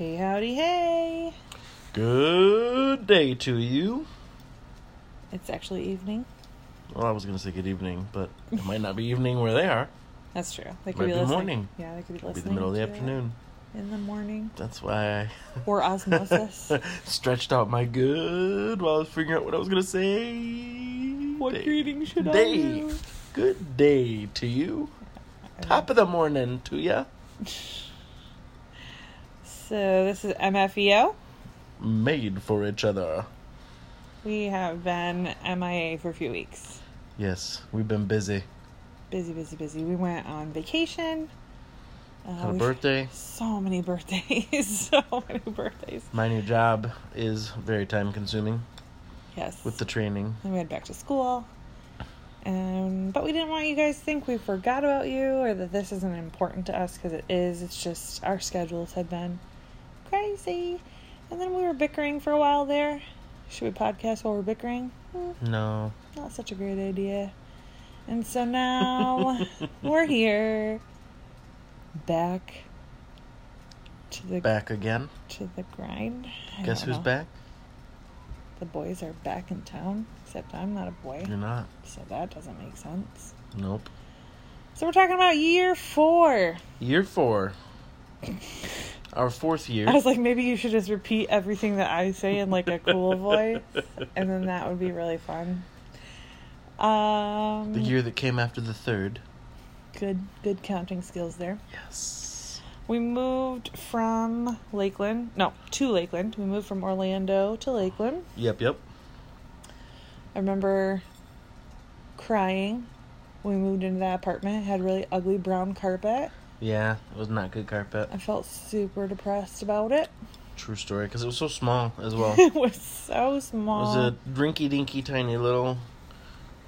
Hey, howdy, hey. Good day to you. It's actually evening. Well, I was going to say good evening, but it might not be evening where they are. That's true. They could Might be be listening. morning. Yeah, they could be listening. be the middle of the afternoon. In the morning. That's why Or osmosis. I stretched out my good while I was figuring out what I was going to say. what Day. greeting should I Day. do? Good day to you. Top of the morning to ya. So this is MFEO. Made for each other. We have been MIA for a few weeks. Yes, we've been busy. Busy, busy, busy. We went on vacation. Uh, Had a birthday. So many birthdays. so many birthdays. My new job is very time consuming Yes. with the training. Then we had back to school. Um, but we didn't want you guys to think we forgot about you or that this isn't important to us because it is. It's just our schedules had been crazy. And then we were bickering for a while there. Should we podcast while we're bickering? Hmm, No. not such a great idea. And so now we're here. Back to the Back again. to the grind. I Guess who's know. back? The boys are back in town, except I'm not a boy. You're not. So that doesn't make sense. Nope. So we're talking about year four. Year four. Our fourth year. I was like, maybe you should just repeat everything that I say in like a cool voice, and then that would be really fun. Um, the year that came after the third. good, good counting skills there. Yes. We moved from Lakeland, no, to Lakeland. We moved from Orlando to Lakeland. Yep, yep. I remember crying. when We moved into that apartment. It had really ugly brown carpet. Yeah, it was not good carpet. I felt super depressed about it. True story, because it was so small as well. it was so small. It was a rinky dinky tiny little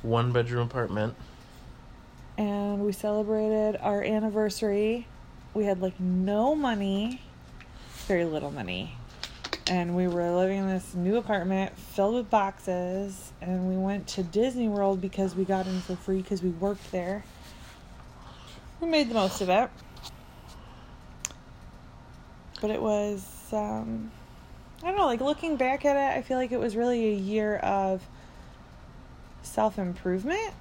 one bedroom apartment. and we celebrated our anniversary. We had like no money, very little money. And we were living in this new apartment filled with boxes. And we went to Disney World because we got in for free because we worked there. We made the most of it. But it was, um, I don't know, like looking back at it, I feel like it was really a year of self improvement.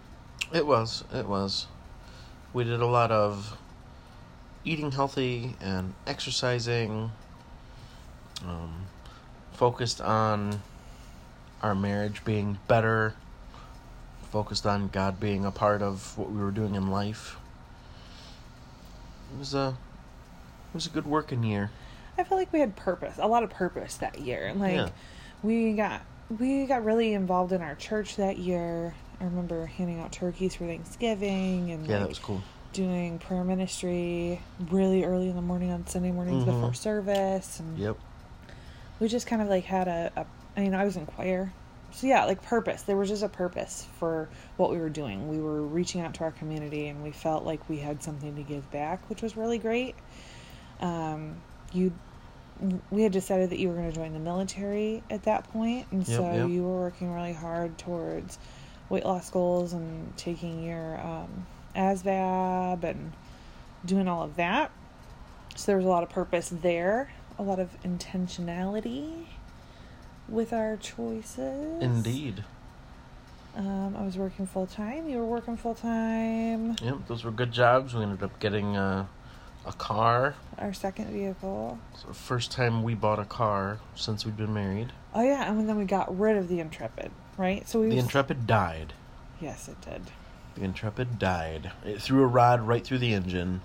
It was. It was. We did a lot of eating healthy and exercising. Um, focused on our marriage being better. Focused on God being a part of what we were doing in life. It was a. It was a good working year. I feel like we had purpose, a lot of purpose that year. Like Yeah. we got we got really involved in our church that year. I remember handing out turkeys for Thanksgiving and Yeah, like, that was cool. doing prayer ministry really early in the morning on Sunday mornings Mhm. before service and Yep. we just kind of like had a, a I mean I was in choir. So yeah, like purpose. There was just a purpose for what we were doing. We were reaching out to our community and we felt like we had something to give back, which was really great. Um you we had decided that you were going to join the military at that point and Yep, so yep. you were working really hard towards weight loss goals and taking your um, ASVAB and doing all of that. So there was a lot of purpose there, a lot of intentionality with our choices. Indeed. Um, I was working full time. You were working full time. Yep, those were good jobs. We ended up getting uh, a car. Our second vehicle. It's the first time we bought a car since we'd been married. Oh yeah, and then we got rid of the Intrepid, right? So we. The Intrepid died. Yes, it did. The Intrepid died. It threw a rod right through the engine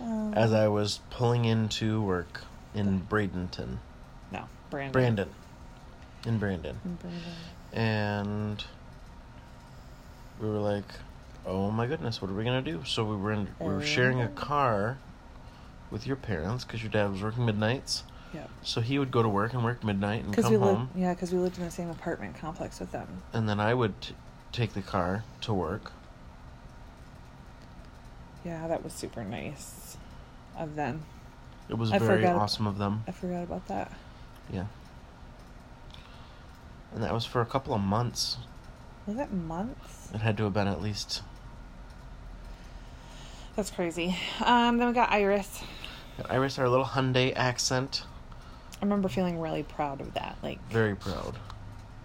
Um, as I was pulling into work in Bradenton. no, Brandon. Brandon. In Brandon. In Brandon. And we were like, oh my goodness, what are we going to do? So we were, in, we were sharing a car with your parents because your dad was working midnights. Yeah. So he would go to work and work midnight and come we home. lived, yeah, because we lived in the same apartment complex with them. And then I would t- take the car to work. Yeah, that was super nice of them. It was I very forgot- awesome of them. I forgot about that. Yeah. And that was for a couple of months. Was it months? It had to have been at least. That's crazy. Um, then we got Iris. Iris, our little Hyundai accent. I remember feeling really proud of that. Like Very proud.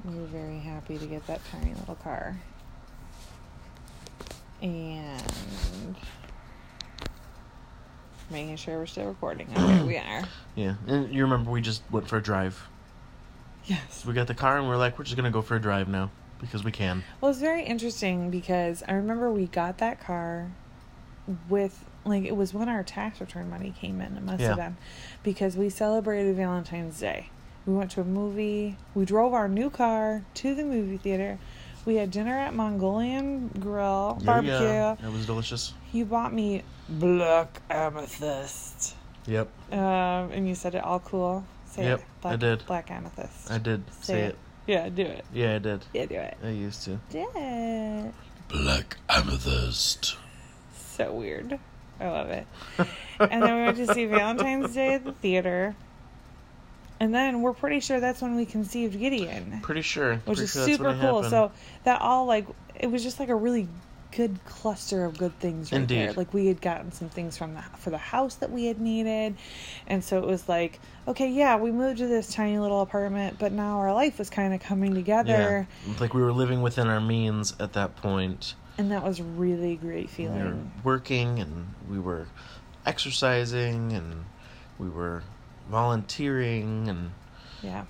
we were very happy to get that tiny little car. And making sure we're still recording. Okay, we are. Yeah, and you remember we just went for a drive. Yes. We got the car and we're like, we're just gonna go for a drive now because we can. Well, it's very interesting because I remember we got that car with like it was when our tax return money came in. It must have Yeah. been because we celebrated Valentine's Day. We went to a movie. We drove our new car to the movie theater. We had dinner at Mongolian Grill barbecue. Yeah, it was delicious. You bought me black amethyst, Yep, um, and you said it all cool. Say Yep, it. I did. Black amethyst. I did say, it. Yeah, do it. Yeah, I did. Yeah, do it. I used to. Do it. Black amethyst. So weird. I love it. and then we went to see Valentine's Day at the theater. And then we're pretty sure that's when we conceived Gideon, Pretty sure. which pretty is sure super cool. happened. So that all like it was just like a really good cluster of good things right there. Like we had gotten some things from the for the house that we had needed, and so it was like, okay, yeah, we moved to this tiny little apartment, but now our life was kind of coming together, yeah, like we were living within our means at that point. and that was really great feeling. We were working and we were exercising and we were volunteering and Yeah.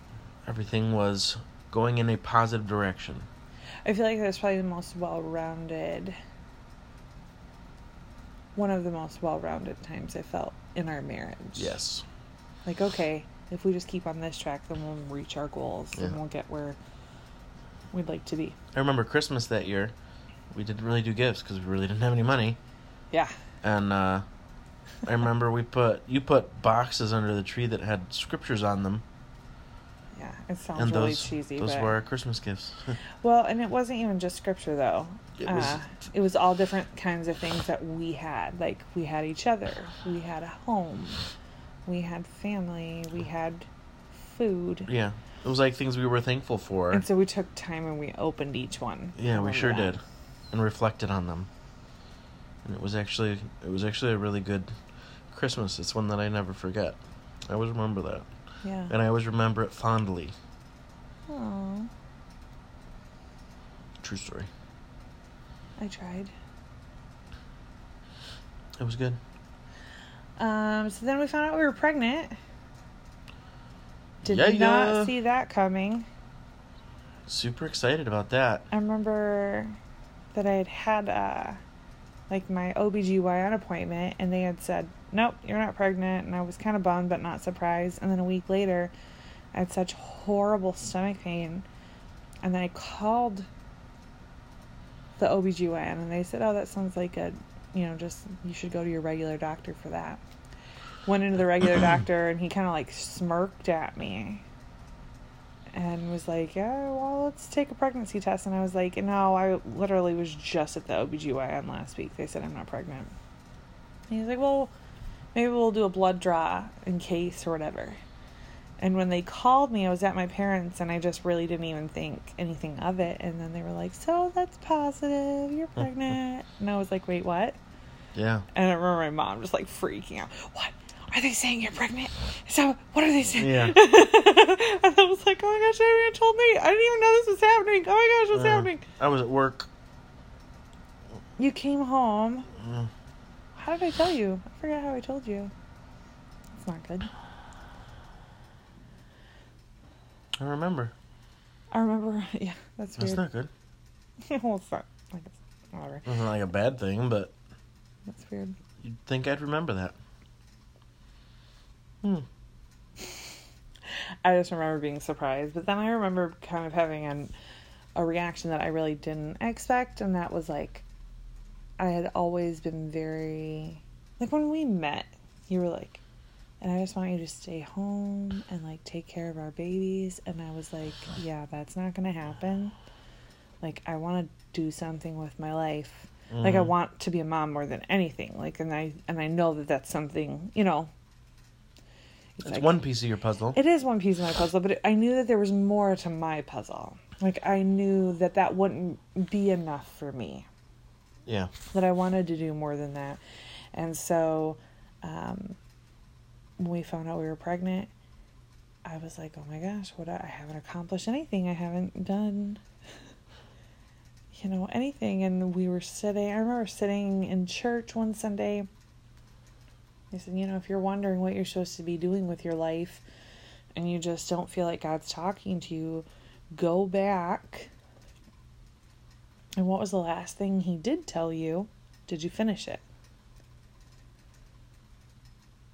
everything was going in a positive direction. I feel like that's probably the most well rounded, one of the most well rounded times I felt in our marriage. Yes. Like, okay, if we just keep on this track, then we'll reach our goals and we'll get where we'd like to be. I remember Christmas that year. We didn't really do gifts because we really didn't have any money. Yeah. And uh, I remember we put you put boxes under the tree that had scriptures on them, Yeah. It sounds and really those cheesy. those but... were our Christmas gifts. Well, and it wasn't even just scripture, though. It was- uh, it was all different kinds of things that we had. Like, we had each other, we had a home, we had family, we had food. yeah, it was like things we were thankful for. And so we took time and we opened each one. Yeah, we sure that? did, and reflected on them. And it was actually it was actually a really good Christmas. It's one that I never forget. I always remember that, Yeah. and I always remember it fondly. Aw, True story. I tried. It was good. Um, so then we found out we were pregnant. Did Yeah, not yeah. see that coming. Super excited about that. I remember that I had had uh, like my OBGYN appointment and they had said, nope, you're not pregnant. And I was kind of bummed but not surprised. And then a week later, I had such horrible stomach pain. And then I called the OBGYN and they said, oh, that sounds like a, you know, just you should go to your regular doctor for that. Went into the regular doctor and he kind of like smirked at me and was like, Yeah, well, let's take a pregnancy test. And I was like, No, I literally was just at the OBGYN last week. They said I'm not pregnant. And he's like, Well, maybe we'll do a blood draw in case or whatever. And when they called me, I was at my parents' and I just really didn't even think anything of it. And then they were like, So that's positive. You're pregnant. and I was like, Wait, what? Yeah. And I remember my mom just like freaking out. What? Are they saying you're pregnant? So what are they saying? Yeah. and I was like, oh my gosh, they even told me. I didn't even know this was happening. Oh my gosh, what's Uh, happening? I was at work. You came home. Mm, How did I tell you? I forgot how I told you. It's not good. I remember. I remember. Yeah, that's weird. That's not good. well, it's not. I guess. Whatever. It wasn't like a bad thing, but That's weird. you'd think I'd remember that. Hmm. I just remember being surprised, but then I remember kind of having an, a reaction that I really didn't expect, and that was like, I had always been very, like when we met, you were like, and I just want you to stay home and like take care of our babies, and I was like, yeah, that's not gonna happen. Like I want to do something with my life. Like I Mhm. want to be a mom more than anything. Like, and I and I know that that's something, you know. It's like- one piece of your puzzle. it is one piece of my puzzle, but it, I knew that there was more to my puzzle. Like I knew that that wouldn't be enough for me. Yeah. That I wanted to do more than that, and so um, when we found out we were pregnant, I was like, oh my gosh, what I haven't accomplished anything. I haven't done, you know, anything. And we were sitting, I remember sitting in church one Sunday. He said, you know, if you're wondering what you're supposed to be doing with your life and you just don't feel like God's talking to you, go back. And what was the last thing he did tell you? Did you finish it?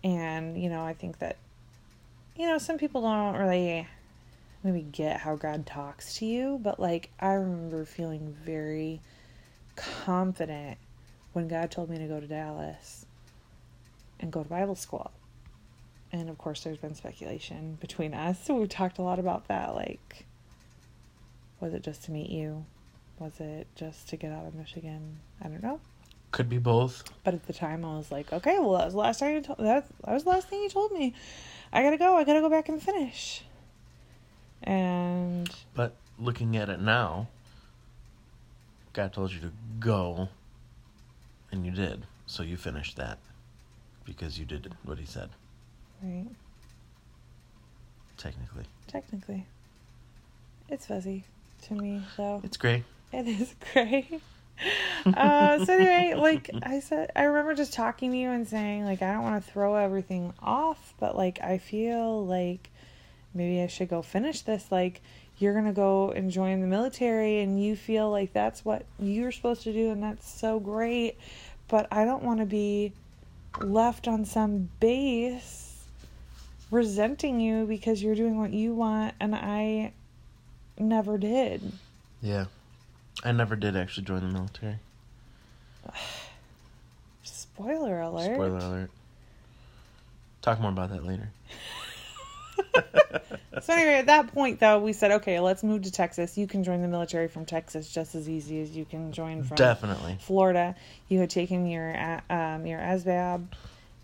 And, you know, I think that, you know, some people don't really maybe get how God talks to you, but like I remember feeling very confident when God told me to go to Dallas and go to Bible school. And of course, there's been speculation between us. So we've talked a lot about that. Like, was it just to meet you? Was it just to get out of Michigan? I don't know. Could be both. But at the time, I was like, okay, well, that was the last time you told that. That was the last thing you told me. I gotta go. I gotta go back and finish. And But looking at it now, God told you to go, and you did. So you finished that because you did what He said. right, Technically, technically, it's fuzzy to me, though. it's great. It is great. uh, so anyway, like I said, I remember just talking to you and saying like I don't want to throw everything off, but like I feel like maybe I should go finish this. Like you're gonna go and join the military, and you feel like that's what you're supposed to do, and that's so great. But I don't want to be left on some base resenting you because you're doing what you want, and I never did. Yeah. I never did actually join the military. Spoiler alert. Spoiler alert. Talk more about that later. So anyway, at that point though, we said, okay, let's move to Texas. You can join the military from Texas just as easy as you can join from Definitely. Florida. You had taken your um, your ASVAB,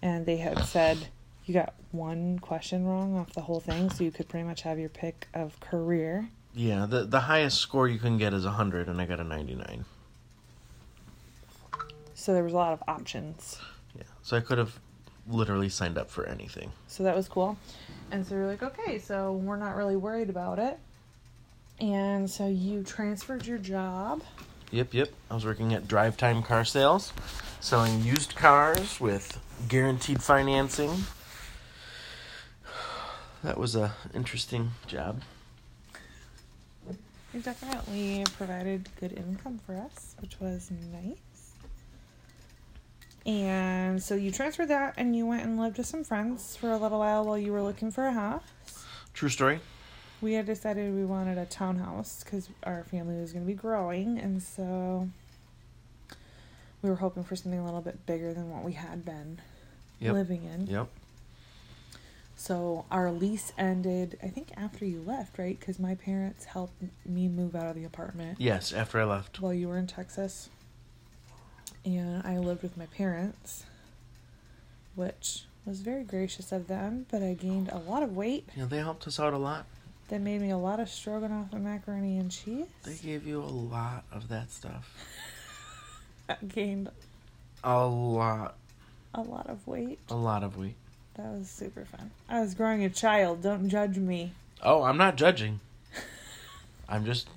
and they had said you got one question wrong off the whole thing, so you could pretty much have your pick of career. Yeah, the the highest score you can get is 100 and I got a 99. So there was a lot of options. Yeah. So I could have literally signed up for anything. So that was cool. And so we're like, okay, so we're not really worried about it. And so you transferred your job. Yep, yep. I was working at Drive Time Car Sales, selling used cars with guaranteed financing. That was a interesting job. It definitely provided good income for us, which was nice. And so you transferred that and you went and lived with some friends for a little while while you were looking for a house. True story. We had decided we wanted a townhouse because our family was going to be growing, and so we were hoping for something a little bit bigger than what we had been Yep. living in. Yep. So our lease ended, I think, after you left, right? Because my parents helped me move out of the apartment Yes, after I left. while you were in Texas. And I lived with my parents, which was very gracious of them, but I gained a lot of weight. Yeah, they helped us out a lot. They made me a lot of stroganoff and macaroni and cheese. They gave you a lot of that stuff. I gained A lot. a lot of weight. A lot of weight. That was super fun. I was growing a child. Don't judge me. Oh, I'm not judging. I'm just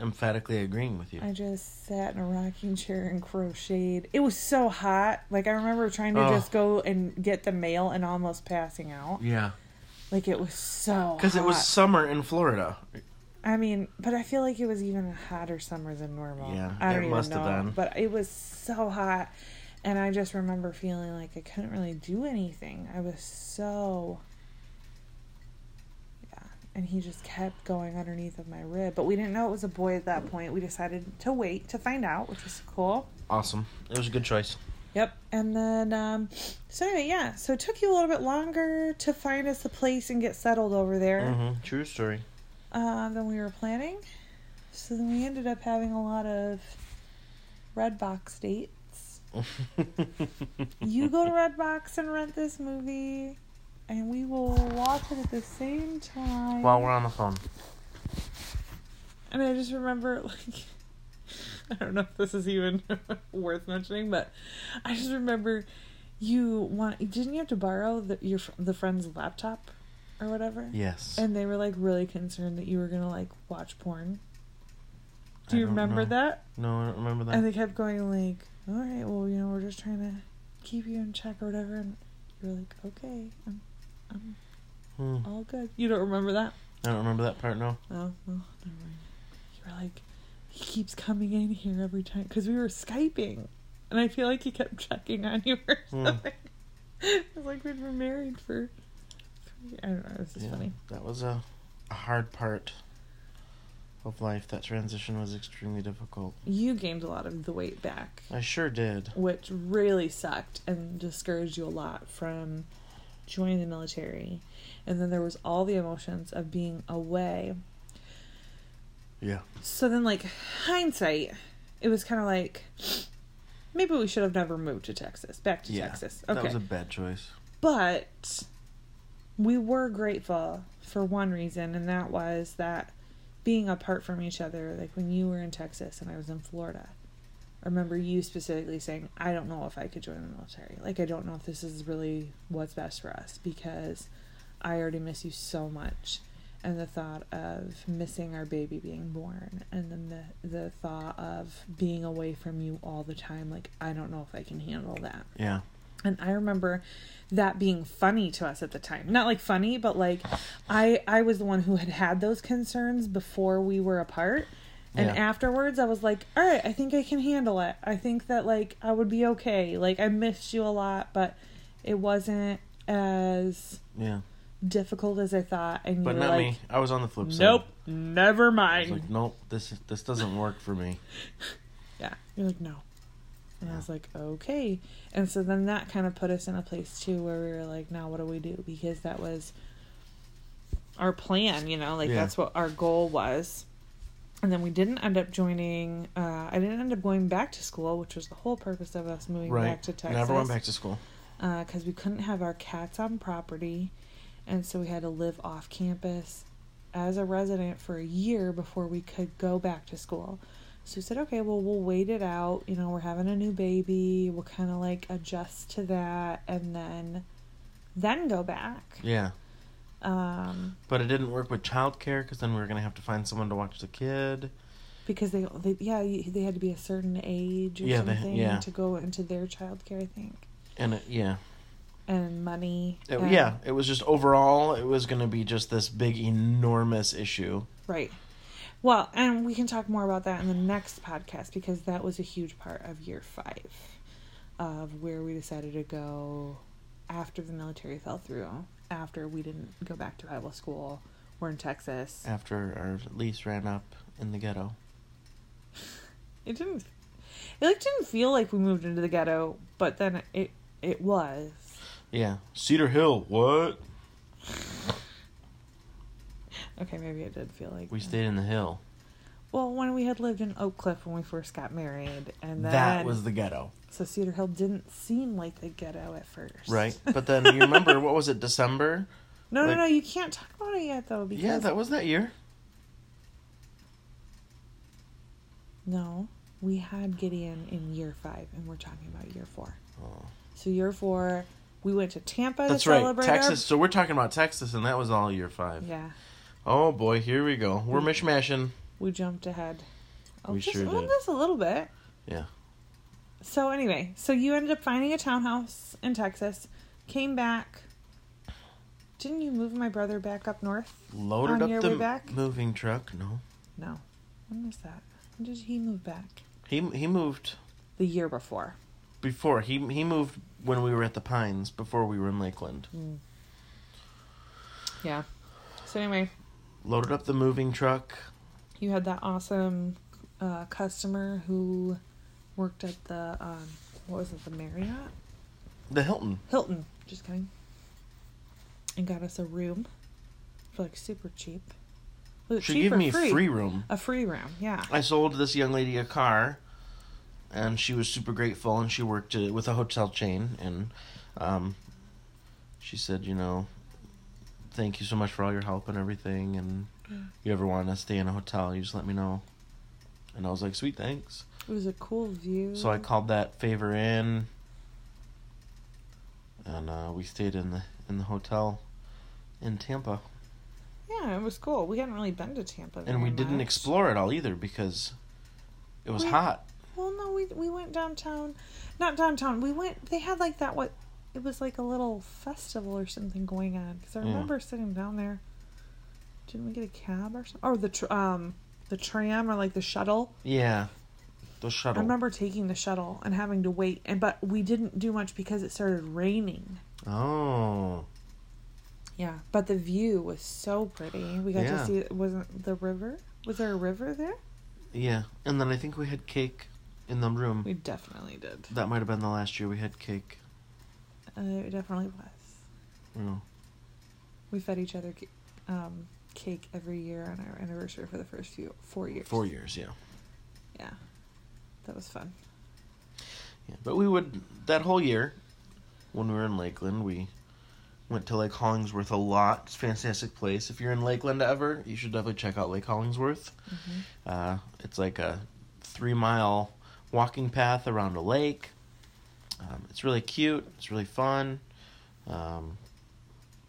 emphatically agreeing with you. I just sat in a rocking chair and crocheted. It was so hot. Like I remember trying to Oh. just go and get the mail and almost passing out. Yeah. Like it was so Because it was summer in Florida. I mean, but I feel like it was even a hotter summer than normal. Yeah, I don't even must know. have been. But it was so hot, and I just remember feeling like I couldn't really do anything. I was so. Yeah, and he just kept going underneath of my rib, but we didn't know it was a boy at that point. We decided to wait to find out, which was cool. Awesome. It was a good choice. Yep. And then, um, so anyway, yeah. So it took you a little bit longer to find us a place and get settled over there Mm-hmm. True story. uh, than we were planning. So then we ended up having a lot of Redbox dates. You go to Redbox and rent this movie, and we will watch it at the same time. While we're on the phone. And I just remember, like, I don't know if this is even worth mentioning, but I just remember you want didn't you have to borrow the your the friend's laptop or whatever. Yes. And they were like really concerned that you were gonna like watch porn. Do you remember know. that? no, I don't remember that. And they kept going like, "All right, well, you know, we're just trying to keep you in check or whatever." And you're like, "Okay, I'm, I'm Hmm. all good." You don't remember that? I don't remember that part. No. Oh, well, never mind. You were like, "He keeps coming in here every time," because we were skyping, and I feel like he kept checking on you or Hmm. something. it was like we'd been married for. I don't know. This is Yeah, funny. That was a, a hard part of life. That transition was extremely difficult. You gained a lot of the weight back. I sure did. which really sucked and discouraged you a lot from joining the military. And then there was all the emotions of being away. Yeah. So then, like, hindsight, it was kind of like maybe we should have never moved to Texas, back to Yeah. Texas. That Okay. was a bad choice. But we were grateful for one reason, and that was that being apart from each other, like when you were in Texas and I was in Florida, I remember you specifically saying, I don't know if I could join the military. Like, I don't know if this is really what's best for us because I already miss you so much. And the thought of missing our baby being born, and then the, the thought of being away from you all the time, like, I don't know if I can handle that. Yeah. And I remember that being funny to us at the time. Not like funny, but like I I was the one who had had those concerns before we were apart. And Yeah. afterwards I was like, "All right, I think I can handle it. I think that like I would be okay. Like I missed you a lot, but it wasn't as Yeah. difficult as I thought." And But not like, me. I was on the flip side. "Nope, never mind." like, nope. This this doesn't work for me. Yeah. You're like, no. And I was like, okay. And so then that kind of put us in a place too where we were like, now what do we do? Because that was our plan, you know, like Yeah. that's what our goal was. And then we didn't end up joining, uh, I didn't end up going back to school, which was the whole purpose of us moving Right. back to Texas. Never went back to school. Because we couldn't have our cats on property. And so we had to live off campus as a resident for a year before we could go back to school. So we said, okay, well, we'll wait it out. You know, we're having a new baby. We'll kind of like adjust to that and then then go back. Yeah. Um, But it didn't work with childcare because then we were gonna have to find someone to watch the kid. because they, they yeah, they had to be a certain age or Yeah, they- something yeah. to go into their childcare, I think. And it, yeah, And money. It- and- yeah. It was just overall, it was gonna be just this big, enormous issue. Right. Well, and we can talk more about that in the next podcast because that was a huge part of year five of where we decided to go after the military fell through, after we didn't go back to Bible school. We're in Texas. After our lease ran up in the ghetto. It didn't. It like didn't feel like we moved into the ghetto, but then it it was. Yeah, Cedar Hill. What? Okay, maybe it did feel like We that. stayed in the hill. Well, when we had lived in Oak Cliff when we first got married, and then that was the ghetto, so Cedar Hill didn't seem like the ghetto at first, right? But then you remember what was it? December. No, Like- no, no. You can't talk about it yet, though, because Yeah, that was that year. no, we had Gideon in year five, and we're talking about year four. Oh. So year four, we went to Tampa That's to right, celebrate Texas. So we're talking about Texas, and that was all year five. Yeah, Oh boy, here we go. We're mishmashing. we jumped ahead. Oh, We just, sure well, did. just a little bit. Yeah. So anyway, so you ended up finding a townhouse in Texas, came back. Didn't you move my brother back up north? Loaded up the back? moving truck. No, No. When was that? When did he move back? he he moved The year before. before. He he moved when we were at the Pines before we were in Lakeland. Mm. Yeah. So anyway, Loaded up the moving truck. you had that awesome uh, customer who worked at the um, what was it, the Marriott The Hilton. Hilton. Just kidding. And got us a room for like super cheap. It She gave me free? a free room. A free room, yeah. I sold this young lady a car, and she was super grateful. And she worked with a hotel chain, and um, she said, you know, thank you so much for all your help and everything. And Yeah. you ever want to stay in a hotel, you just let me know. And I was like, sweet, thanks. It was a cool view. So I called that favor in, and uh, we stayed in the in the hotel. in Tampa. Yeah, it was cool. We hadn't really been to Tampa. And we very didn't explore it all either because it was We- hot. Well, no, we we went downtown. Not downtown. We went. They had like that. What? It was like a little festival or something going on. Because I Yeah. remember sitting down there. Didn't we get a cab or something? Or the tr- um the tram or like the shuttle. Yeah. The shuttle. I remember taking the shuttle and having to wait. And but we didn't do much because it started raining. Oh. Yeah, but the view was so pretty. We got Yeah. to see. It wasn't the river. Was there a river there? Yeah. And then I think we had cake in the room. We definitely did. That might have been the last year we had cake. Uh, it definitely was. Know. We fed each other um, cake every year on our anniversary for the first few four years. Four years, yeah. Yeah, that was fun. Yeah. But we would that whole year when we were in Lakeland, we went to Lake Hollingsworth a lot. It's a fantastic place. If you're in Lakeland ever, you should definitely check out Lake Hollingsworth. Mm-hmm. Uh, it's like a three mile walking path around a lake. Um, it's really cute. It's really fun. Um,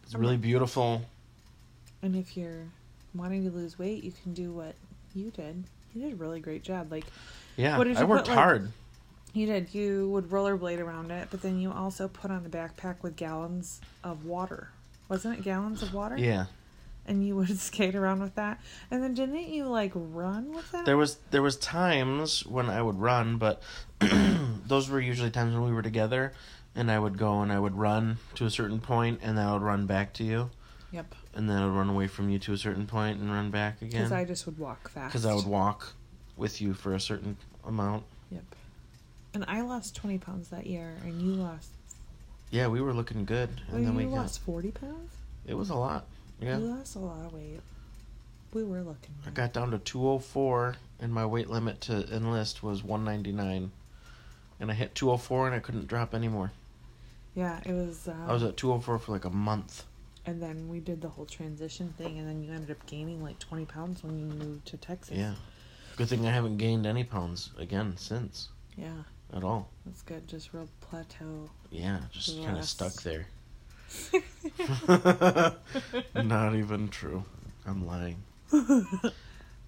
it's really beautiful. And if you're wanting to lose weight, you can do what you did. You did a really great job. Like Yeah, What did I you worked put, like- hard. you did, you would rollerblade around it, but then you also put on a backpack with gallons of water. Wasn't it gallons of water? Yeah, And you would skate around with that. And then didn't you like run with it? there was there was times when I would run, but those were usually times when we were together, and I would go and I would run to a certain point, and then I would run back to you, Yep. and then I would run away from you to a certain point and run back again. Because I just would walk fast. Because I would walk with you for a certain amount. Yep. And I lost 20 pounds that year, and you lost. Yeah, we were looking good, and Well, then you we got lost 40 pounds? it was a lot. Yeah. You lost a lot of weight. We were looking. I got down to 204, and my weight limit to enlist was 199. And I hit 204, and I couldn't drop anymore. Yeah, it was. Um, I was at 204 for like a month. and then we did the whole transition thing, and then you ended up gaining like 20 pounds when you moved to Texas. Yeah. Good thing I haven't gained any pounds again since Yeah, at all. that's good. Just real plateau. Yeah, just kind of stuck there. Not even true. I'm lying.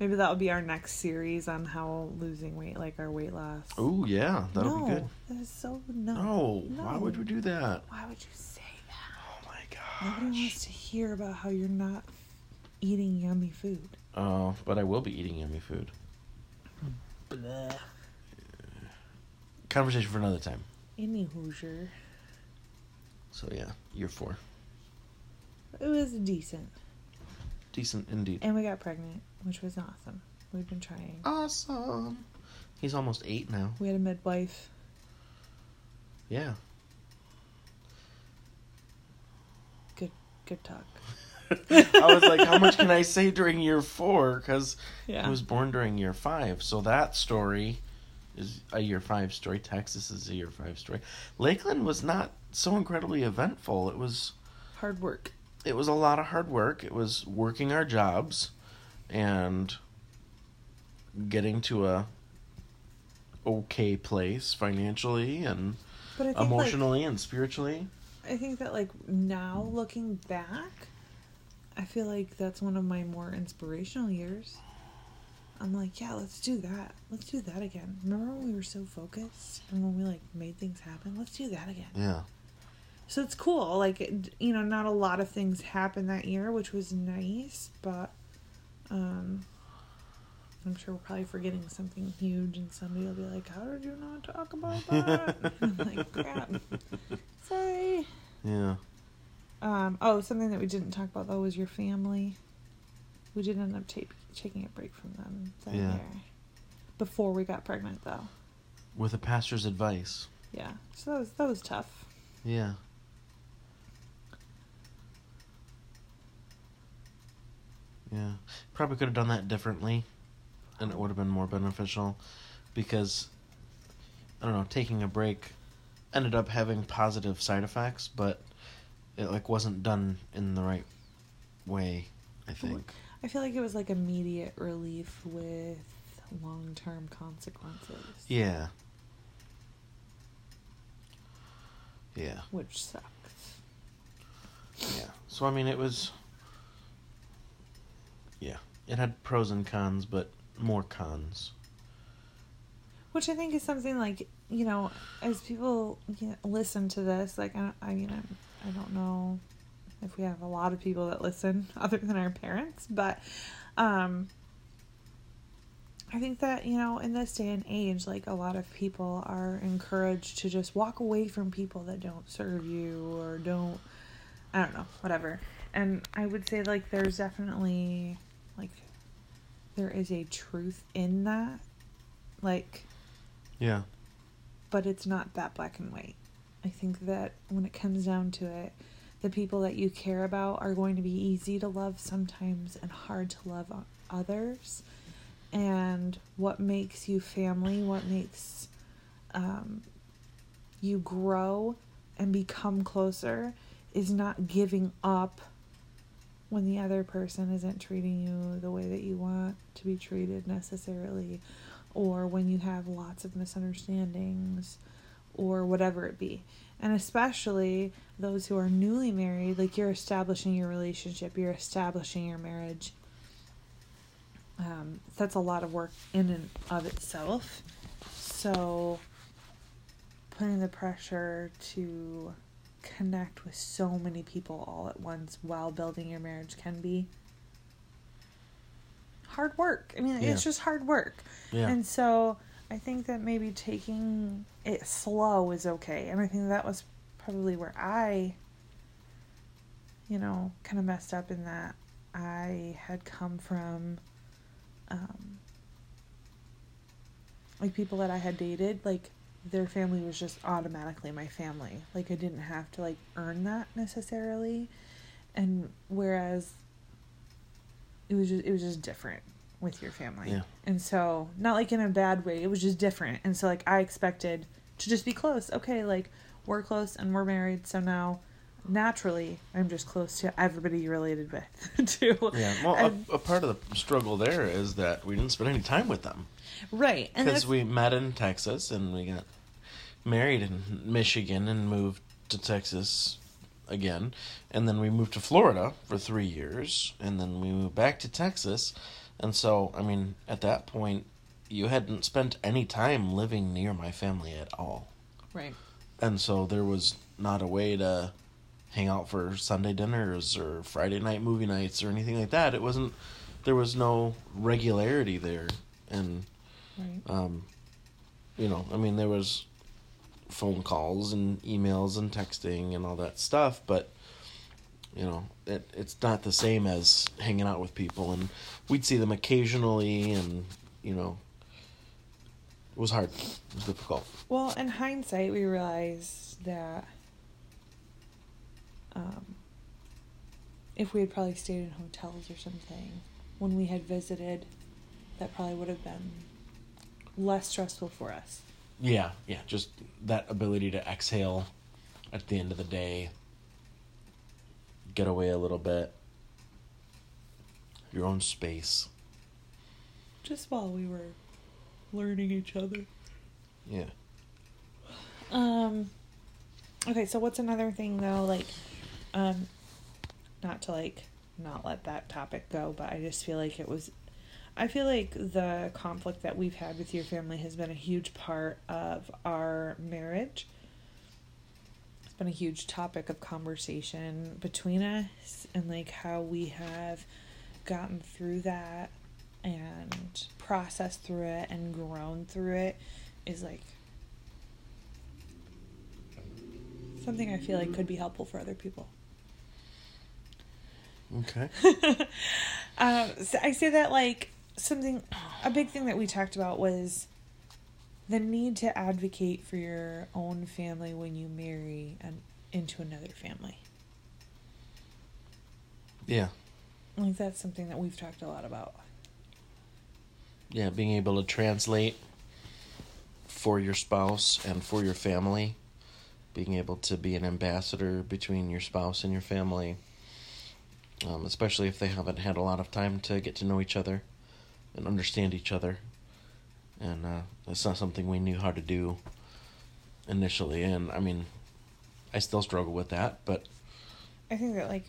Maybe that will be our next series on how losing weight, like our weight loss. Oh yeah, that'll no, be good. That is so no. No, why would we do that? Why would you say that? Oh my god. Nobody wants to hear about how you're not eating yummy food. Oh, but I will be eating yummy food. Bleh. Conversation for another time. Any Hoosier. So yeah, year four. It was decent. Decent indeed. And we got pregnant, which was awesome. We've been trying. Awesome. He's almost eight now. We had a midwife. Yeah. Good good talk. I was like, how much can I say during year four? Because Yeah. he was born during year five. So that story is a year five story. Texas is a year five story. Lakeland was not so incredibly eventful. It was hard work. it was a lot of hard work. It was working our jobs and getting to a okay place financially and I like, emotionally and spiritually. I think that like now looking back, I feel like that's one of my more inspirational years. I'm like, yeah, let's do that. Let's do that again. Remember when we were so focused and when we like made things happen? Let's do that again. Yeah. So it's cool. Like, it- you know, not a lot of things happened that year, which was nice, but um, I'm sure we're probably forgetting something huge, and somebody will be like, "How did you not talk about that?" I'm like, "Crap, sorry." Yeah. Um, oh, something that we didn't talk about though was your family. We did end up ta- taking a break from them that Yeah. year. Before we got pregnant, though. With a pastor's advice. Yeah, so that was that was tough. Yeah. Yeah. Probably could have done that differently and it would have been more beneficial because I don't know, taking a break ended up having positive side effects, but it like wasn't done in the right way, I think. I feel like it was like immediate relief with long term consequences. Yeah. Yeah. Which sucks. Yeah. So I mean, it was. Yeah, it had pros and cons, but more cons. Which I think is something like you know, as people you know, listen to this, like I, I mean, I'm, I don't know if we have a lot of people that listen other than our parents, but um, I think that you know, in this day and age, like a lot of people are encouraged to just walk away from people that don't serve you or don't, I don't know, whatever. And I would say like there's definitely like there is a truth in that, like Yeah. but it's not that black and white. I think that when it comes down to it, the people that you care about are going to be easy to love sometimes and hard to love others. And what makes you family, what makes um, you grow and become closer, is not giving up when the other person isn't treating you the way that you want to be treated necessarily, or when you have lots of misunderstandings, or whatever it be. And especially those who are newly married, like you're establishing your relationship, you're establishing your marriage. Um, that's a lot of work in and of itself. So, putting the pressure to connect with so many people all at once while building your marriage can be hard work. I mean, Yeah. it's just hard work. Yeah. And so I think that maybe taking it slow is okay. And I think that was probably where I, you know, kind of messed up in that I had come from, um, like people that I had dated, like their family was just automatically my family. Like I didn't have to like earn that necessarily. And whereas it was just it was just different with your family. Yeah. And so not like in a bad way, it was just different. And so like I expected to just be close. Okay, like we're close and we're married, so now naturally I'm just close to everybody you're related with too. Yeah. Well, And- a, a part of the struggle there is that we didn't spend any time with them right. Because we met in Texas and we got married in Michigan and moved to Texas again, and then we moved to Florida for three years, and then we moved back to Texas, and so I mean, at that point, you hadn't spent any time living near my family at all. right. and so there was not a way to hang out for Sunday dinners or Friday night movie nights or anything like that. It wasn't. There was no regularity there, and Right. um, you know, I mean, there was phone calls and emails and texting and all that stuff, but you know, it it's not the same as hanging out with people, and we'd see them occasionally, and you know, it was hard, it was difficult. Well, in hindsight, we realized that um, if we had probably stayed in hotels or something when we had visited, that probably would have been less stressful for us. Yeah, yeah, just that ability to exhale at the end of the day, get away a little bit, your own space. Just while we were learning each other. Yeah. Um okay, so what's another thing though like um not to like not let that topic go, but I just feel like it was I feel like the conflict that we've had with your family has been a huge part of our marriage. It's been a huge topic of conversation between us and like how we have gotten through that and processed through it and grown through it is like something I feel like could be helpful for other people. Okay. um, so I say that like something, a big thing that we talked about was the need to advocate for your own family when you marry an, into another family. Yeah. Like that's something that we've talked a lot about. Yeah, being able to translate for your spouse and for your family, being able to be an ambassador between your spouse and your family, um, especially if they haven't had a lot of time to get to know each other and understand each other. And uh, it's not something we knew how to do initially. And I mean, I still struggle with that, but I think that like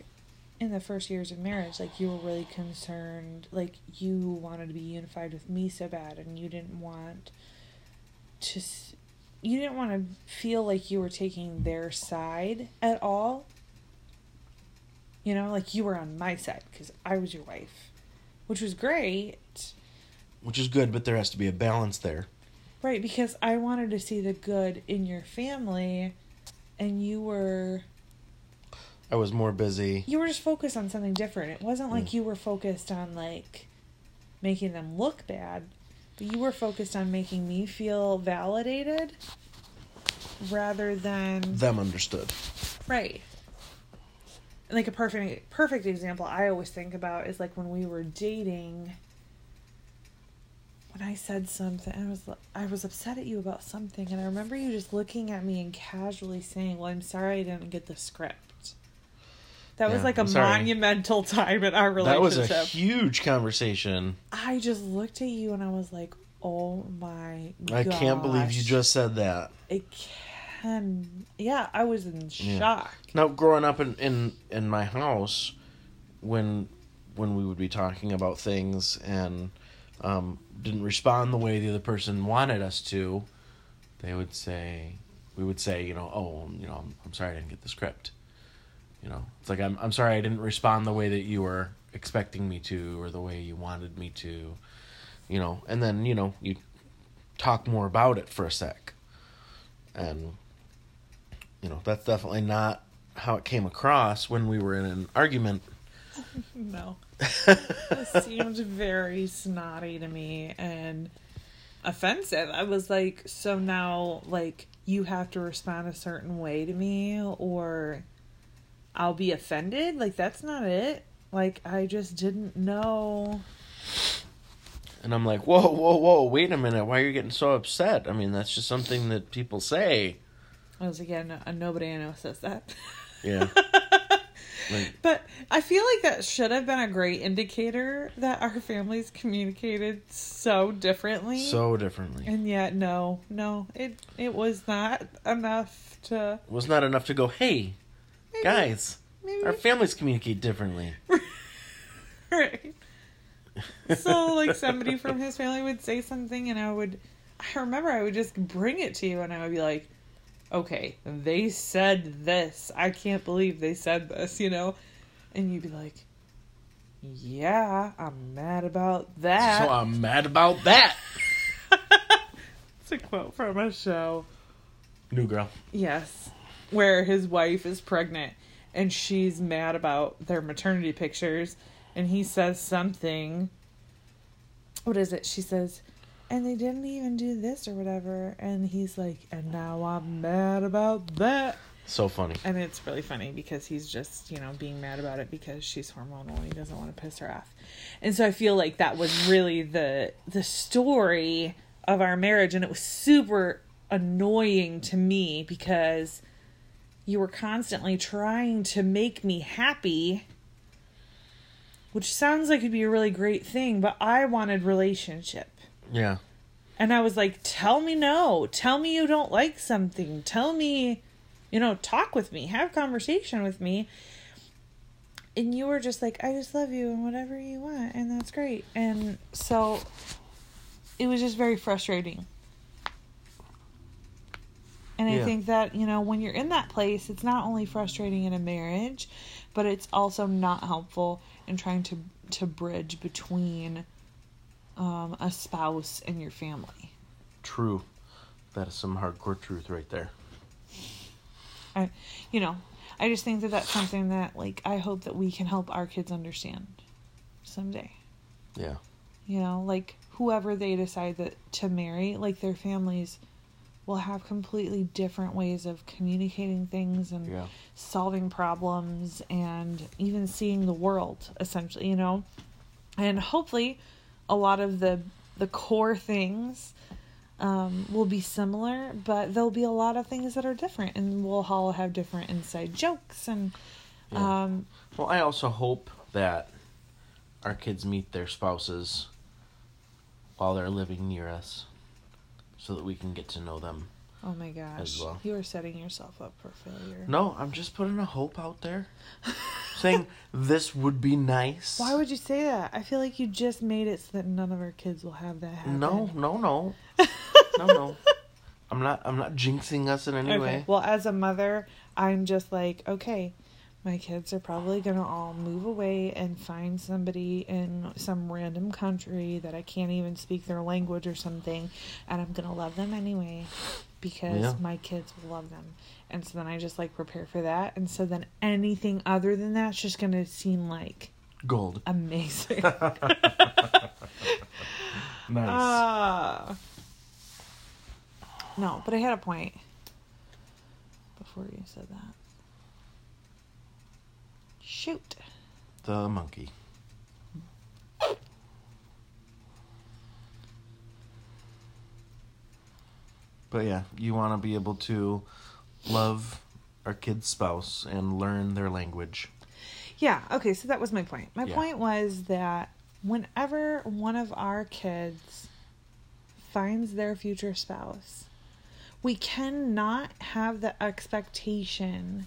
in the first years of marriage, like you were really concerned, like you wanted to be unified with me so bad, and you didn't want to, you didn't want to feel like you were taking their side at all. You know, like you were on my side because I was your wife, which was great. Which is good, but there has to be a balance there. Right, because I wanted to see the good in your family, and you were I was more busy. you were just focused on something different. It wasn't like Mm. you were focused on like making them look bad, but you were focused on making me feel validated rather than Them understood. right. Like a perfect perfect example I always think about is like when we were dating when I said something I was I was upset at you about something and I remember you just looking at me and casually saying, "Well, I'm sorry I didn't get the script." That was like a monumental time in our relationship. That was a huge conversation. I just looked at you and I was like, "Oh my I can't believe you just said that. It can. Yeah, I was in Yeah. shock. Now, growing up in, in, in my house, when when we would be talking about things and um, didn't respond the way the other person wanted us to, they would say, we would say, you know, oh, you know, I'm, I'm sorry I didn't get the script. You know, it's like I'm I'm sorry I didn't respond the way that you were expecting me to or the way you wanted me to. You know, and then you know you talk more about it for a sec, and you know that's definitely not how it came across when we were in an argument. No. it seemed very snotty to me and offensive. I was like, so now, like, you have to respond a certain way to me or I'll be offended? Like, that's not it. Like, I just didn't know. And I'm like, whoa, whoa, whoa, wait a minute, why are you getting so upset? I mean, that's just something that people say. I was like, yeah, no, nobody I know says that. Yeah. Like, But I feel like that should have been a great indicator that our families communicated so differently. so differently. And yet, no, no, it it was not enough to. It was not enough to go, hey, Maybe, guys, maybe, our families communicate differently. right. So, like, somebody from his family would say something, and I would. I remember I would just bring it to you, and I would be like, "Okay, they said this. I can't believe they said this," you know, and you'd be like, "Yeah, I'm mad about that." So I'm mad about that. it's a quote from a show. New girl. Yes. Where his wife is pregnant and she's mad about their maternity pictures and he says something what is it? She says and they didn't even do this or whatever and he's like and now I'm mad about that. So funny. and it's really funny because he's just you know being mad about it because she's hormonal and he doesn't want to piss her off. And so i feel like that was really the the story of our marriage and it was super annoying to me because you were constantly trying to make me happy which sounds like it'd be a really great thing but i wanted relationship Yeah. and I was like, tell me no. Tell me you don't like something. Tell me, you know, talk with me. Have conversation with me. And you were just like, I just love you and whatever you want. And that's great. And so it was just very frustrating. And I Yeah. think that, you know, when you're in that place, it's not only frustrating in a marriage, but it's also not helpful in trying to to bridge between um, a spouse and your family. True. That is some hardcore truth right there. I, you know, I just think that that's something that like I hope that we can help our kids understand someday. Yeah. You know, like whoever they decide that to marry, like their families will have completely different ways of communicating things and Yeah. solving problems and even seeing the world essentially, you know. And hopefully a lot of the the core things um, will be similar, but there'll be a lot of things that are different, and we'll all have different inside jokes. And Yeah. um, Well, I also hope that our kids meet their spouses while they're living near us so that we can get to know them Oh my gosh. Well. You are setting yourself up for failure. No, I'm just putting a hope out there, saying this would be nice. Why would you say that? I feel like you just made it so that none of our kids will have that happen. No, no, no, no, no. I'm not. I'm not jinxing us in any Okay. way. Well, as a mother, I'm just like, okay, my kids are probably going to all move away and find somebody in some random country that I can't even speak their language or something, and I'm going to love them anyway because Yeah. my kids will love them. And so then I just like prepare for that. And so then anything other than that's just going to seem like Gold. amazing. Nice. Ah. no, but I had a point before you said that. Shoot. the monkey. But yeah, you want to be able to love our kid's spouse and learn their language. Yeah, okay, so that was my point. My Yeah. point was that whenever one of our kids finds their future spouse, we cannot have the expectation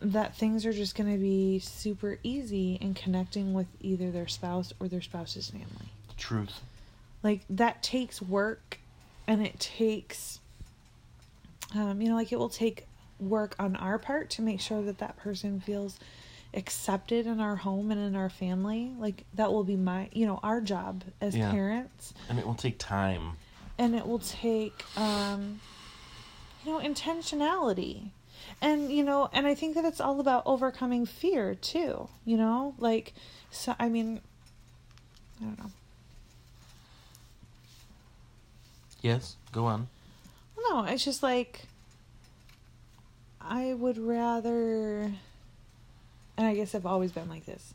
that things are just going to be super easy in connecting with either their spouse or their spouse's family. Truth. like that takes work and it takes um, you know like it will take work on our part to make sure that that person feels accepted in our home and in our family. Like that will be my you know our job as Yeah. parents. And it will take time. and it will take um you know intentionality. And you know and i think that it's all about overcoming fear too you know? Like so i mean i don't know Yes, go on. No, it's just like I would rather and I guess I've always been like this.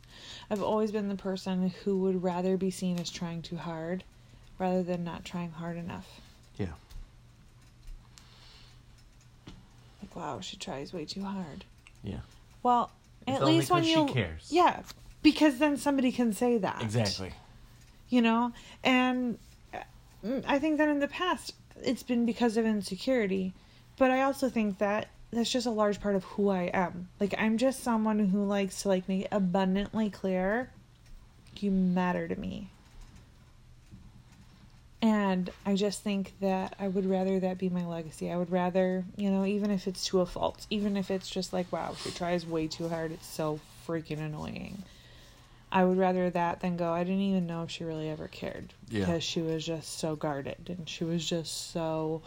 I've always been the person who would rather be seen as trying too hard rather than not trying hard enough. Yeah. Like, wow, she tries way too hard. Yeah. Well, It's at least when you she cares. Yeah, because then somebody can say that. Exactly. you know and Mm, i think that in the past it's been because of insecurity. But i also think that that's just a large part of who i am. Like i'm just someone who likes to like make abundantly clear you matter to me. And i just think that i would rather that be my legacy. I would rather you know even if it's to a fault even if it's just like wow she tries way too hard. It's so freaking annoying I would rather that than go. I didn't even know if she really ever cared Yeah. because she was just so guarded and she was just so,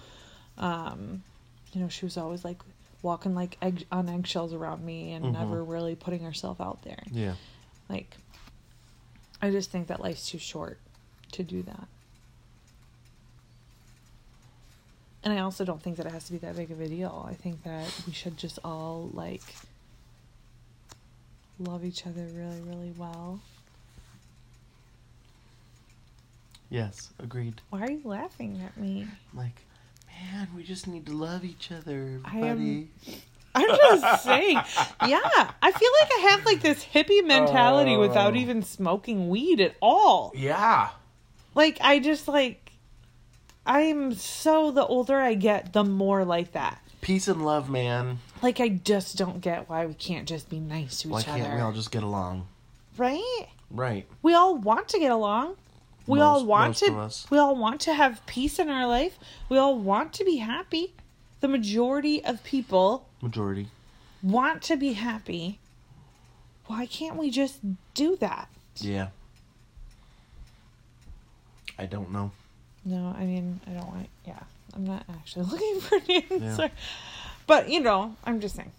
um, you know, she was always like walking like egg on eggshells around me and Mhm. never really putting herself out there. Yeah. Like, I just think that life's too short to do that. And I also don't think that it has to be that big of a deal. I think that we should just all like love each other really, really well. Yes, agreed. Why are you laughing at me? Like, man, we just need to love each other, I am- buddy. I'm just saying. Yeah, I feel like I have like this hippie mentality without Oh. even smoking weed at all. Yeah. Like I just like I'm so the older I get, the more like that. Peace and love, man. Like I just don't get why we can't just be nice to each other. Why can't we all just get along? right? Right. We all want to get along. We Most- all want most to of us. we all want to have peace in our life. We all want to be happy. The majority of people Majority. want to be happy. Why can't we just do that? Yeah. I don't know. No, I mean, I don't want. Yeah, I'm not actually looking for an answer. But you know, I'm just saying.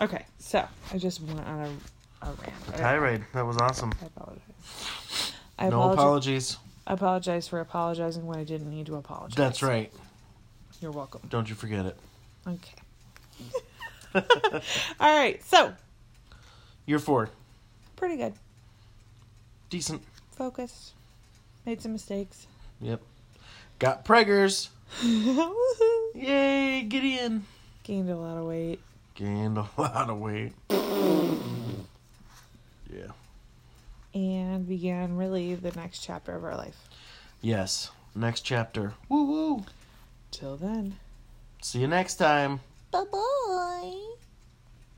Okay, so I just went on a, a rant. I- Tirade. That was awesome. I apologize. I no apologize. apologies. I apologize for apologizing when I didn't need to apologize. That's right. You're welcome. Don't you forget it. Okay. All right, so You're four. pretty good. Decent. Focused. Made some mistakes. Yep. Got preggers. Woohoo. Yay, Gideon. Gained a lot of weight. Gained a lot of weight. Yeah. and began really the next chapter of our life. Yes. Next chapter. Woo woo. Till then. See you next time. Bye bye.